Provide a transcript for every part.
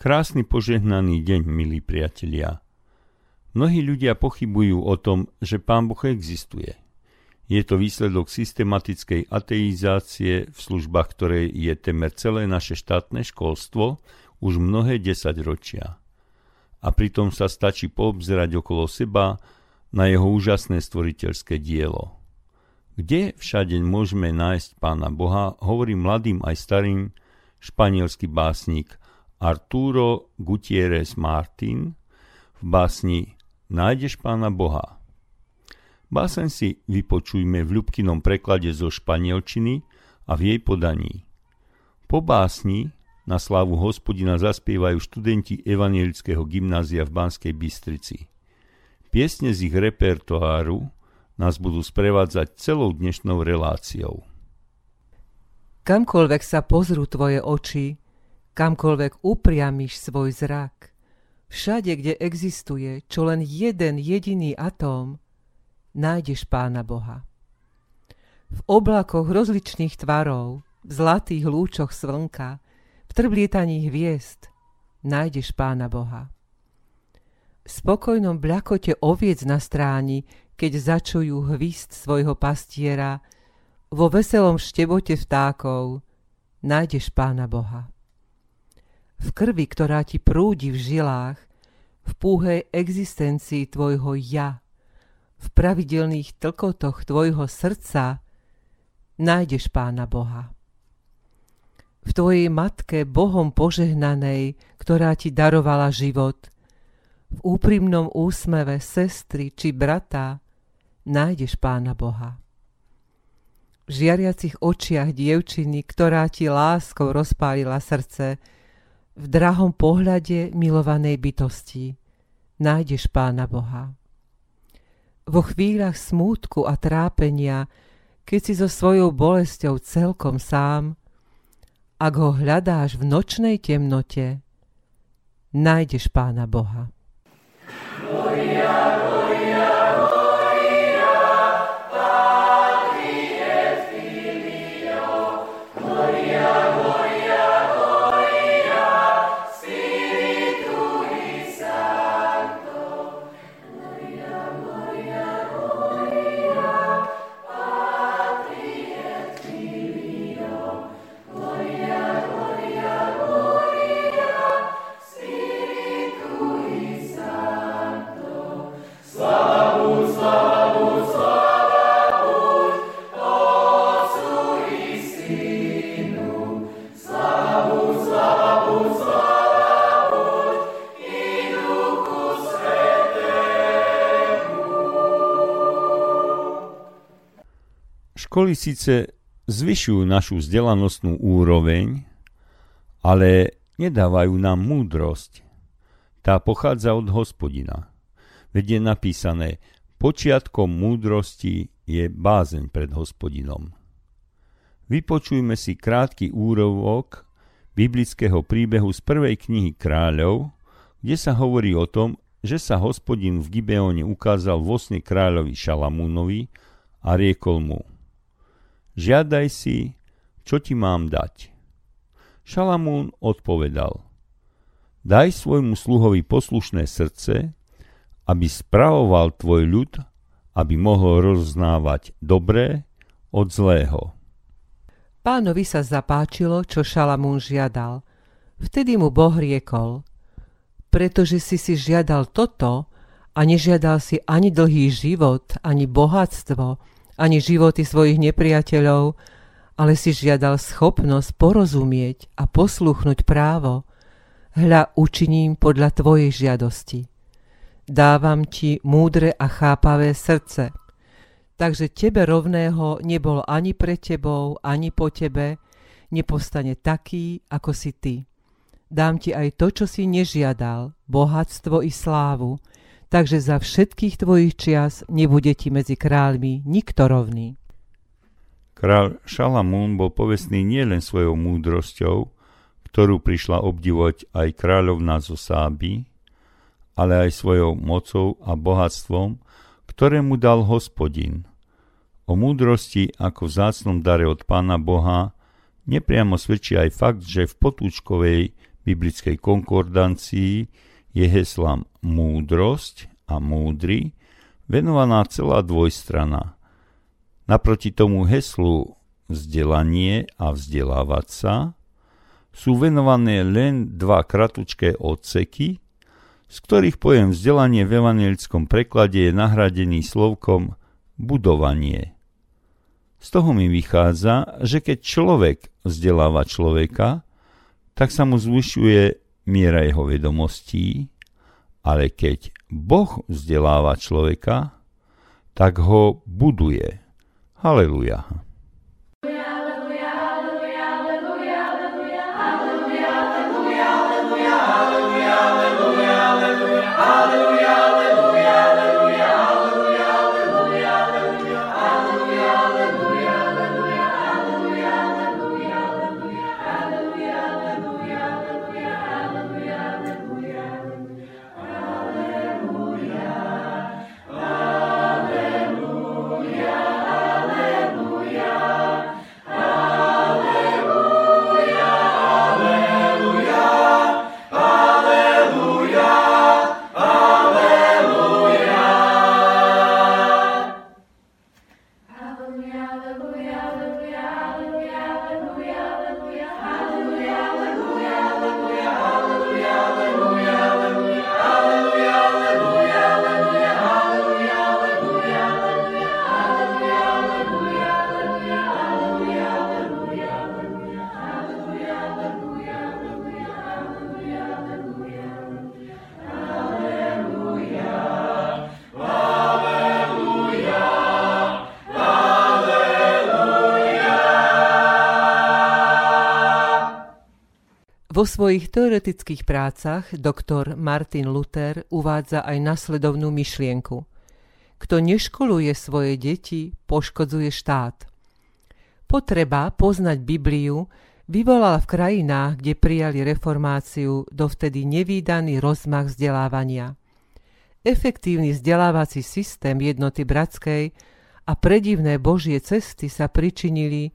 Krásny požehnaný deň, milí priatelia. Mnohí ľudia pochybujú o tom, že Pán Boh existuje. Je to výsledok systematickej ateizácie v službách, ktoré je temer celé naše štátne školstvo už mnohé desaťročia. A pritom sa stačí poobzerať okolo seba na jeho úžasné stvoriteľské dielo. Kde všade môžeme nájsť Pána Boha, hovorí mladým aj starým španielský básnik Arturo Gutierrez Martin v básni Nájdeš pána Boha. Básen si vypočujme v ľubkinom preklade zo španielčiny a v jej podaní. Po básni na slávu hospodina zaspievajú študenti evanielického gymnázia v Banskej Bystrici. Piesne z ich repertoáru nás budú sprevádzať celou dnešnou reláciou. Kamkoľvek sa pozrú tvoje oči, kamkoľvek upriamiš svoj zrak, všade, kde existuje čo len jeden jediný atóm, nájdeš Pána Boha. V oblakoch rozličných tvarov, v zlatých lúčoch slnka, v trblietaní hviezd, nájdeš Pána Boha. V spokojnom bľakote oviec na stráni, keď začujú hvist svojho pastiera, vo veselom štebote vtákov, nájdeš Pána Boha v krvi, ktorá ti prúdi v žilách, v púhej existencii tvojho ja, v pravidelných tlkotoch tvojho srdca, nájdeš Pána Boha. V tvojej matke Bohom požehnanej, ktorá ti darovala život, v úprimnom úsmeve sestry či brata, nájdeš Pána Boha. V žiariacich očiach dievčiny, ktorá ti láskou rozpálila srdce, v drahom pohľade milovanej bytosti nájdeš Pána Boha. Vo chvíľach smútku a trápenia, keď si so svojou bolesťou celkom sám, ak ho hľadáš v nočnej temnote, nájdeš Pána Boha. Školy síce zvyšujú našu vzdelanostnú úroveň, ale nedávajú nám múdrosť. Tá pochádza od hospodina. Veď je napísané, počiatkom múdrosti je bázeň pred hospodinom. Vypočujme si krátky úrovok biblického príbehu z prvej knihy kráľov, kde sa hovorí o tom, že sa hospodin v Gibeone ukázal vo kráľovi Šalamúnovi a riekol mu – žiadaj si, čo ti mám dať. Šalamún odpovedal, daj svojmu sluhovi poslušné srdce, aby spravoval tvoj ľud, aby mohol roznávať dobré od zlého. Pánovi sa zapáčilo, čo Šalamún žiadal. Vtedy mu Boh riekol, pretože si si žiadal toto a nežiadal si ani dlhý život, ani bohatstvo, ani životy svojich nepriateľov, ale si žiadal schopnosť porozumieť a posluchnúť právo. Hľa učiním podľa tvojej žiadosti. Dávam ti múdre a chápavé srdce. Takže tebe rovného nebol ani pre tebou, ani po tebe, nepostane taký, ako si ty. Dám ti aj to, čo si nežiadal, bohatstvo i slávu, takže za všetkých tvojich čias nebude ti medzi kráľmi nikto rovný. Král Šalamún bol povestný nielen svojou múdrosťou, ktorú prišla obdivovať aj kráľovná zo Sáby, ale aj svojou mocou a bohatstvom, ktoré mu dal hospodin. O múdrosti ako vzácnom dare od pána Boha nepriamo svedčí aj fakt, že v potúčkovej biblickej konkordancii je heslám múdrosť a múdry venovaná celá dvojstrana. Naproti tomu heslu vzdelanie a vzdelávať sa sú venované len dva kratučké odseky, z ktorých pojem vzdelanie v evangelickom preklade je nahradený slovkom budovanie. Z toho mi vychádza, že keď človek vzdeláva človeka, tak sa mu zvyšuje miera jeho vedomostí, ale keď Boh vzdeláva človeka, tak ho buduje. Haleluja. Vo svojich teoretických prácach doktor Martin Luther uvádza aj nasledovnú myšlienku. Kto neškoluje svoje deti, poškodzuje štát. Potreba poznať Bibliu vyvolala v krajinách, kde prijali reformáciu, dovtedy nevýdaný rozmach vzdelávania. Efektívny vzdelávací systém jednoty bratskej a predivné Božie cesty sa pričinili,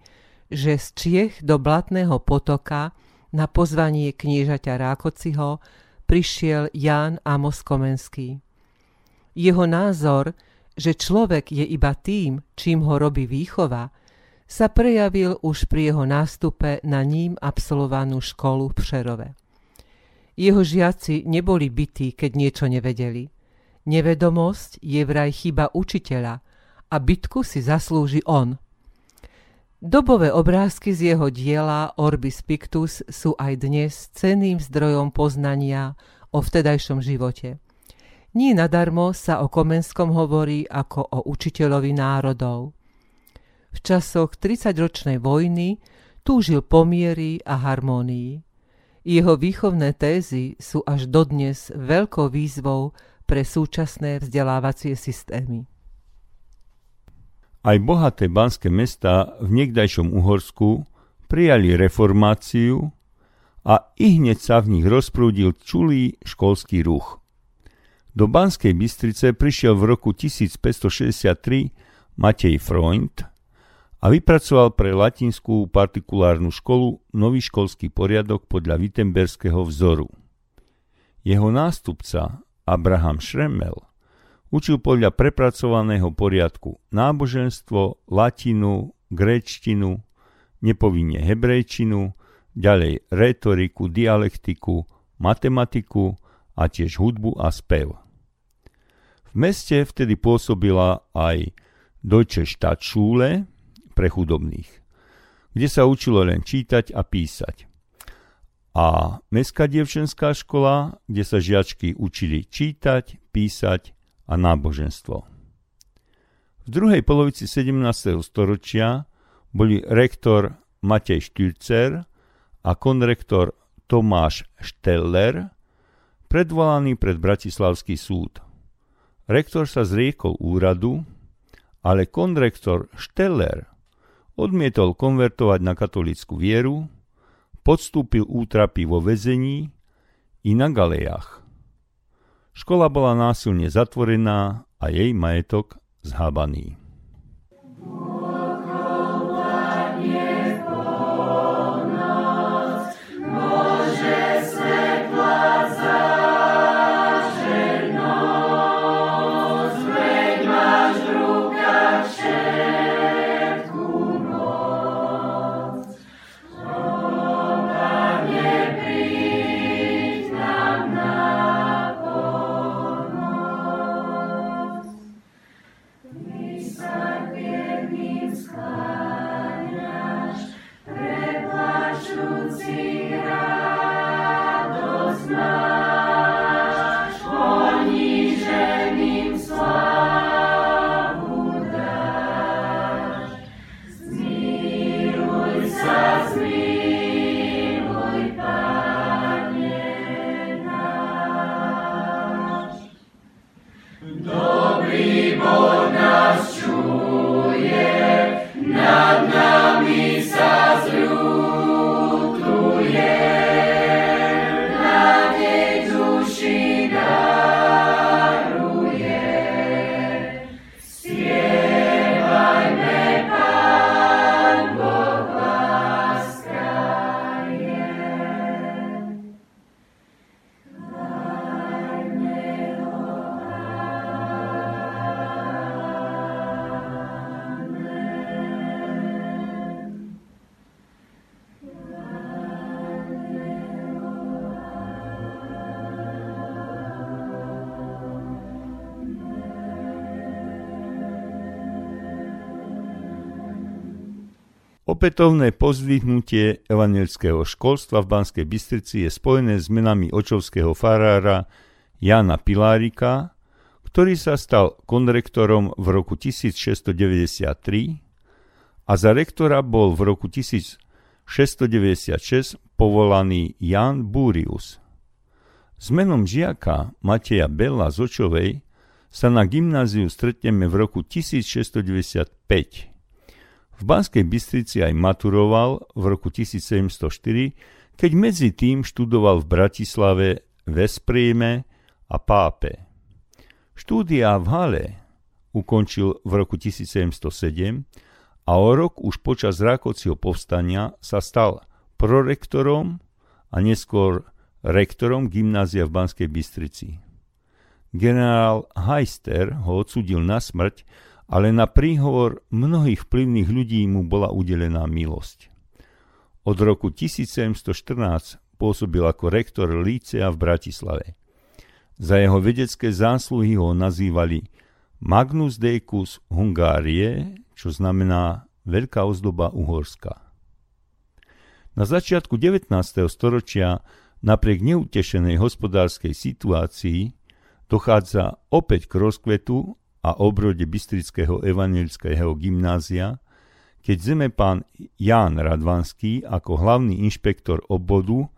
že z Čiech do Blatného potoka – na pozvanie kniežaťa Rákociho prišiel Ján Amos Komenský. Jeho názor, že človek je iba tým, čím ho robí výchova, sa prejavil už pri jeho nástupe na ním absolvovanú školu v Přerove. Jeho žiaci neboli bytí, keď niečo nevedeli. Nevedomosť je vraj chyba učiteľa a bytku si zaslúži on – Dobové obrázky z jeho diela Orbis Pictus sú aj dnes cenným zdrojom poznania o vtedajšom živote. Nie nadarmo sa o Komenskom hovorí ako o učiteľovi národov. V časoch 30-ročnej vojny túžil pomiery a harmónii. Jeho výchovné tézy sú až dodnes veľkou výzvou pre súčasné vzdelávacie systémy. Aj bohaté banské mesta v niekdajšom Uhorsku prijali reformáciu a hneď sa v nich rozprúdil čulý školský ruch. Do Banskej Bystrice prišiel v roku 1563 Matej Freund a vypracoval pre latinskú partikulárnu školu nový školský poriadok podľa Wittenberského vzoru. Jeho nástupca Abraham Schremmel Učil podľa prepracovaného poriadku náboženstvo, latinu, gréčtinu, nepovinne hebrejčinu, ďalej retoriku, dialektiku, matematiku a tiež hudbu a spev. V meste vtedy pôsobila aj Deutsche Stadtschule pre chudobných, kde sa učilo len čítať a písať. A Mestská dievčenská škola, kde sa žiačky učili čítať, písať a náboženstvo. V druhej polovici 17. storočia boli rektor Matej Štürcer a konrektor Tomáš Šteller predvolaní pred Bratislavský súd. Rektor sa zriekol úradu, ale konrektor Šteller odmietol konvertovať na katolickú vieru, podstúpil útrapy vo väzení i na galejach. Škola bola násilne zatvorená a jej majetok zhábaný. Opätovné pozdvihnutie evangelického školstva v Banskej Bystrici je spojené s menami očovského farára Jana Pilárika, ktorý sa stal konrektorom v roku 1693 a za rektora bol v roku 1696 povolaný Jan Búrius. S menom žiaka Mateja Bella z Očovej sa na gymnáziu stretneme v roku 1695 v Banskej Bystrici aj maturoval v roku 1704, keď medzi tým študoval v Bratislave, Vesprieme a Pápe. Štúdia v Hale ukončil v roku 1707 a o rok už počas Rákociho povstania sa stal prorektorom a neskôr rektorom gymnázia v Banskej Bystrici. Generál Heister ho odsudil na smrť ale na príhovor mnohých vplyvných ľudí mu bola udelená milosť. Od roku 1714 pôsobil ako rektor Lícea v Bratislave. Za jeho vedecké zásluhy ho nazývali Magnus Deicus Hungárie, čo znamená Veľká ozdoba Uhorska. Na začiatku 19. storočia napriek neutešenej hospodárskej situácii dochádza opäť k rozkvetu a obrode Bystrického evangelického gymnázia, keď zemepán Ján Radvanský ako hlavný inšpektor obvodu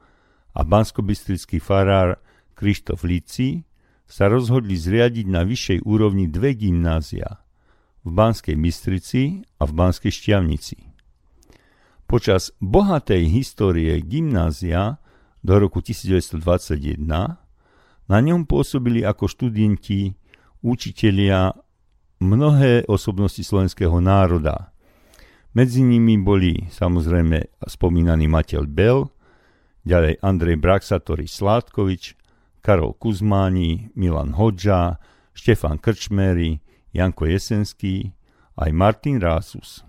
a banskobystrický farár Krištof Lici sa rozhodli zriadiť na vyššej úrovni dve gymnázia v Banskej Bystrici a v Banskej Šťavnici. Počas bohatej histórie gymnázia do roku 1921 na ňom pôsobili ako študenti učitelia mnohé osobnosti slovenského národa. Medzi nimi boli samozrejme spomínaný Matiel Bell, ďalej Andrej Braxatory Sládkovič, Karol Kuzmáni, Milan Hodža, Štefan Krčmery, Janko Jesenský, aj Martin Rásus.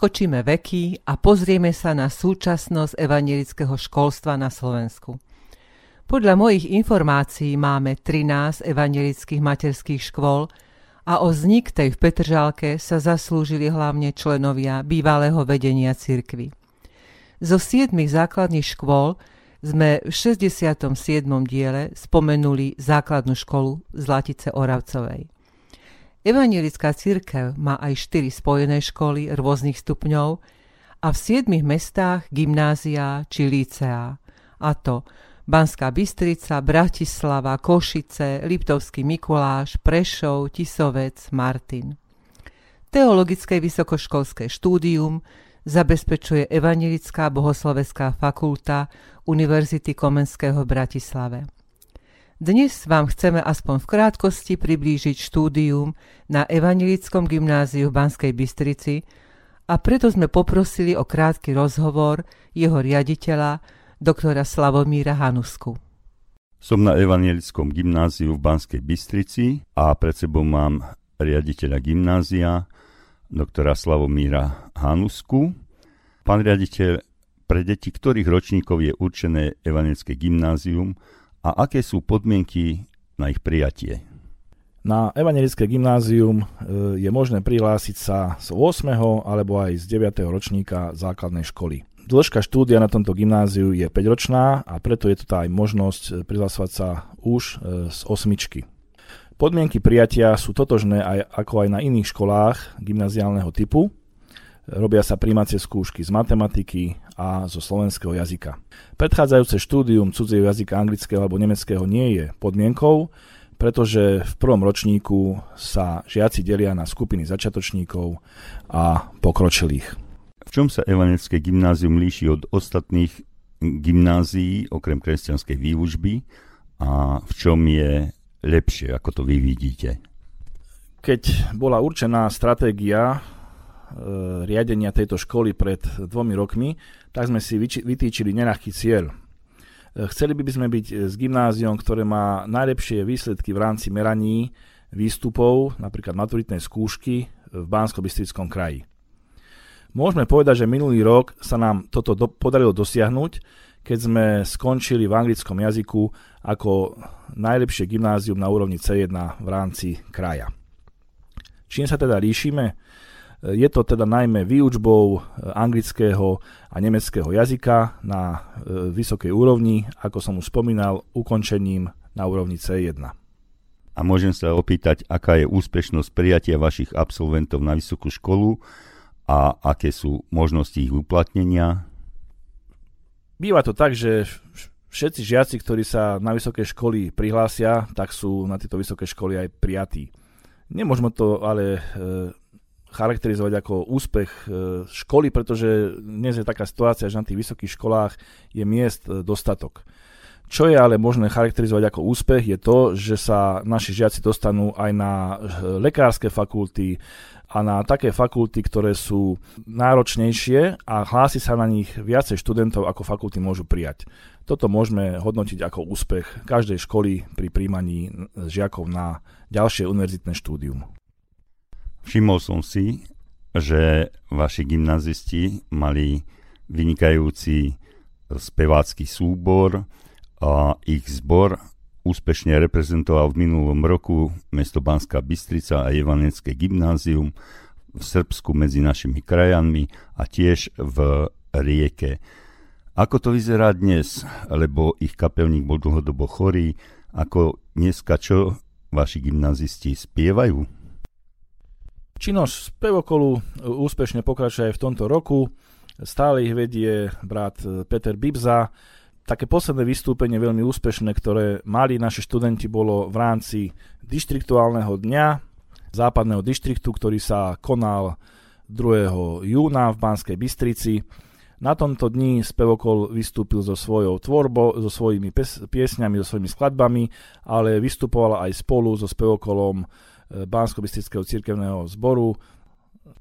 Preskočíme veky a pozrieme sa na súčasnosť evangelického školstva na Slovensku. Podľa mojich informácií máme 13 evangelických materských škôl a o vznik tej v Petržálke sa zaslúžili hlavne členovia bývalého vedenia cirkvy. Zo siedmých základných škôl sme v 67. diele spomenuli základnú školu Zlatice Oravcovej. Evangelická církev má aj štyri spojené školy rôznych stupňov a v siedmých mestách gymnázia či líceá, a to Banská Bystrica, Bratislava, Košice, Liptovský Mikuláš, Prešov, Tisovec, Martin. Teologické vysokoškolské štúdium zabezpečuje Evangelická bohoslovecká fakulta Univerzity Komenského v Bratislave. Dnes vám chceme aspoň v krátkosti priblížiť štúdium na Evangelickom gymnáziu v Banskej Bystrici a preto sme poprosili o krátky rozhovor jeho riaditeľa, doktora Slavomíra Hanusku. Som na Evangelickom gymnáziu v Banskej Bystrici a pred sebou mám riaditeľa gymnázia, doktora Slavomíra Hanusku. Pán riaditeľ, pre deti ktorých ročníkov je určené Evangelické gymnázium a aké sú podmienky na ich prijatie? Na Evangelické gymnázium e, je možné prihlásiť sa z 8. alebo aj z 9. ročníka základnej školy. Dĺžka štúdia na tomto gymnáziu je 5-ročná a preto je tu aj možnosť eh, prihlasovať sa už eh, z osmičky. Podmienky prijatia sú totožné aj, ako aj na iných školách gymnaziálneho typu. Robia sa príjmacie skúšky z matematiky a zo slovenského jazyka. Predchádzajúce štúdium cudzieho jazyka anglického alebo nemeckého nie je podmienkou, pretože v prvom ročníku sa žiaci delia na skupiny začiatočníkov a pokročilých. V čom sa Evangelické gymnázium líši od ostatných gymnázií, okrem kresťanskej výučby, a v čom je lepšie, ako to vy vidíte? Keď bola určená stratégia riadenia tejto školy pred dvomi rokmi, tak sme si vytýčili nenachý cieľ. E, chceli by sme byť s gymnáziom, ktoré má najlepšie výsledky v rámci meraní výstupov, napríklad maturitnej skúšky v bansko kraji. Môžeme povedať, že minulý rok sa nám toto do, podarilo dosiahnuť, keď sme skončili v anglickom jazyku ako najlepšie gymnázium na úrovni C1 v rámci kraja. Čím sa teda líšime? Je to teda najmä výučbou anglického a nemeckého jazyka na e, vysokej úrovni, ako som už spomínal, ukončením na úrovni C1. A môžem sa opýtať, aká je úspešnosť prijatia vašich absolventov na vysokú školu a aké sú možnosti ich uplatnenia? Býva to tak, že všetci žiaci, ktorí sa na vysoké školy prihlásia, tak sú na tieto vysoké školy aj prijatí. Nemôžeme to ale e, charakterizovať ako úspech e, školy, pretože dnes je taká situácia, že na tých vysokých školách je miest e, dostatok. Čo je ale možné charakterizovať ako úspech, je to, že sa naši žiaci dostanú aj na lekárske fakulty, a na také fakulty, ktoré sú náročnejšie a hlási sa na nich viacej študentov, ako fakulty môžu prijať. Toto môžeme hodnotiť ako úspech každej školy pri príjmaní žiakov na ďalšie univerzitné štúdium. Všimol som si, že vaši gymnazisti mali vynikajúci spevácky súbor a ich zbor úspešne reprezentoval v minulom roku mesto Banská Bystrica a Evanecké gymnázium v Srbsku medzi našimi krajanmi a tiež v rieke. Ako to vyzerá dnes, lebo ich kapelník bol dlhodobo chorý, ako dneska čo vaši gymnazisti spievajú? Činnosť spevokolu úspešne pokračuje aj v tomto roku. Stále ich vedie brat Peter Bibza, také posledné vystúpenie veľmi úspešné, ktoré mali naši študenti, bolo v rámci dištriktuálneho dňa západného dištriktu, ktorý sa konal 2. júna v Banskej Bystrici. Na tomto dni spevokol vystúpil so svojou tvorbou, so svojimi pes- piesňami, so svojimi skladbami, ale vystupoval aj spolu so spevokolom Bansko-Bystrického cirkevného zboru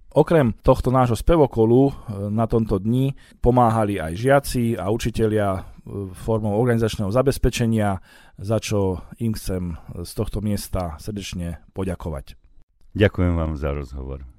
Okrem tohto nášho spevokolu e, na tomto dni pomáhali aj žiaci a učitelia e, formou organizačného zabezpečenia, za čo im chcem z tohto miesta srdečne poďakovať. Ďakujem vám za rozhovor.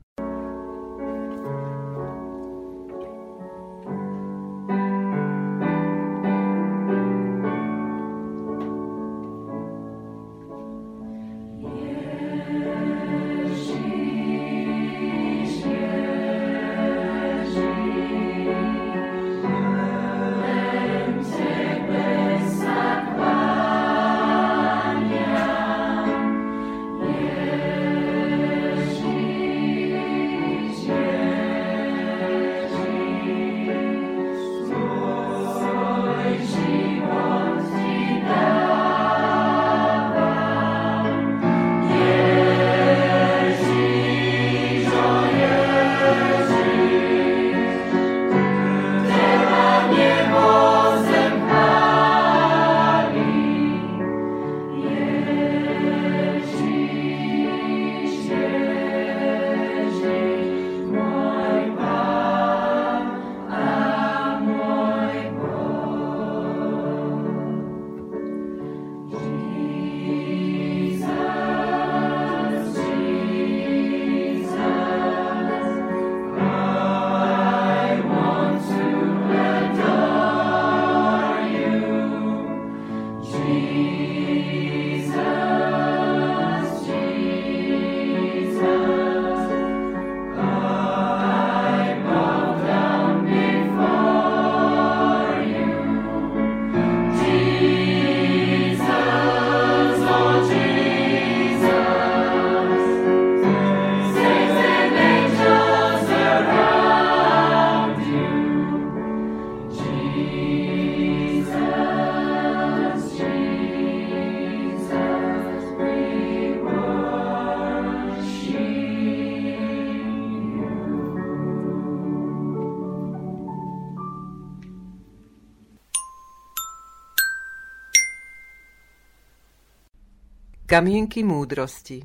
Kamienky múdrosti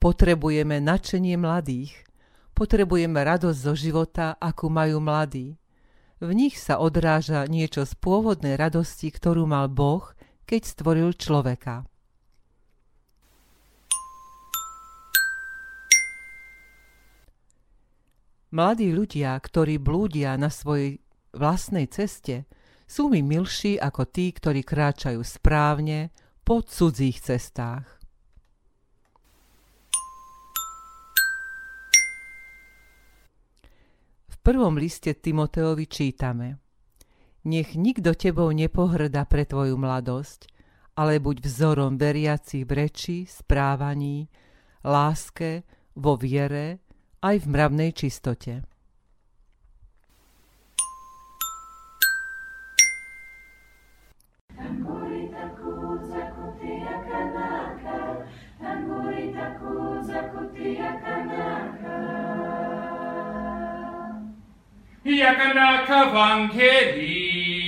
Potrebujeme nadšenie mladých. Potrebujeme radosť zo života, akú majú mladí. V nich sa odráža niečo z pôvodnej radosti, ktorú mal Boh, keď stvoril človeka. Mladí ľudia, ktorí blúdia na svojej vlastnej ceste, sú mi milší ako tí, ktorí kráčajú správne po cudzích cestách. V prvom liste Timoteovi čítame Nech nikto tebou nepohrda pre tvoju mladosť, ale buď vzorom veriaci v reči, správaní, láske, vo viere, aj v mravnej čistote. Yakanaka Vangeli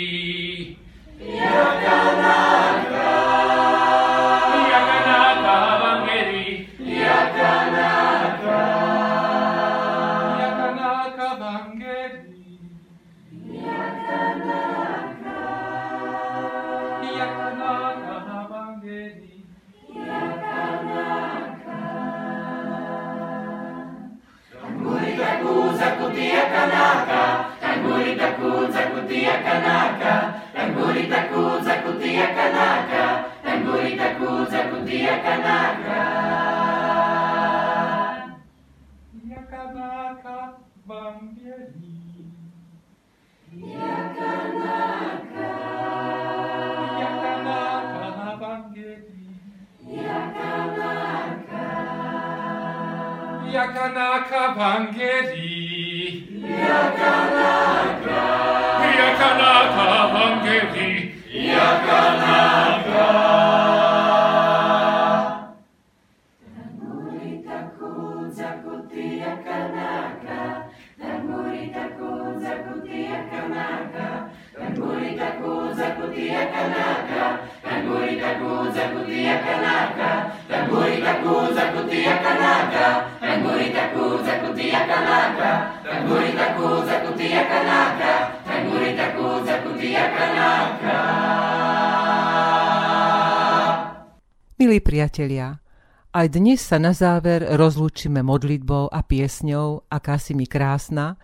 priatelia, aj dnes sa na záver rozlúčime modlitbou a piesňou Aká si mi krásna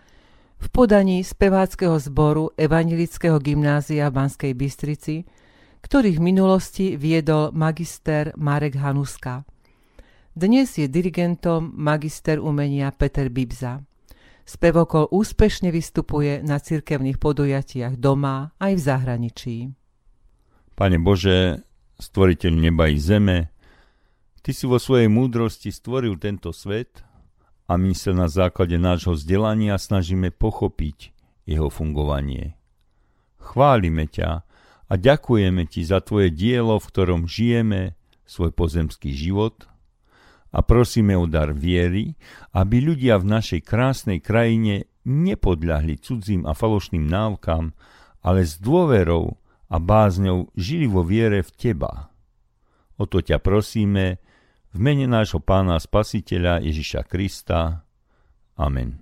v podaní speváckého zboru Evangelického gymnázia v Banskej Bystrici, ktorý v minulosti viedol magister Marek Hanuska. Dnes je dirigentom magister umenia Peter Bibza. Spevokol úspešne vystupuje na cirkevných podujatiach doma aj v zahraničí. Pane Bože, stvoriteľ neba i zeme, Ty si vo svojej múdrosti stvoril tento svet a my sa na základe nášho vzdelania snažíme pochopiť jeho fungovanie. Chválime ťa a ďakujeme ti za tvoje dielo, v ktorom žijeme svoj pozemský život a prosíme o dar viery, aby ľudia v našej krásnej krajine nepodľahli cudzím a falošným návkam, ale s dôverou a bázňou žili vo viere v teba. O to ťa prosíme, v mene nášho pána spasiteľa Ježiša Krista. Amen.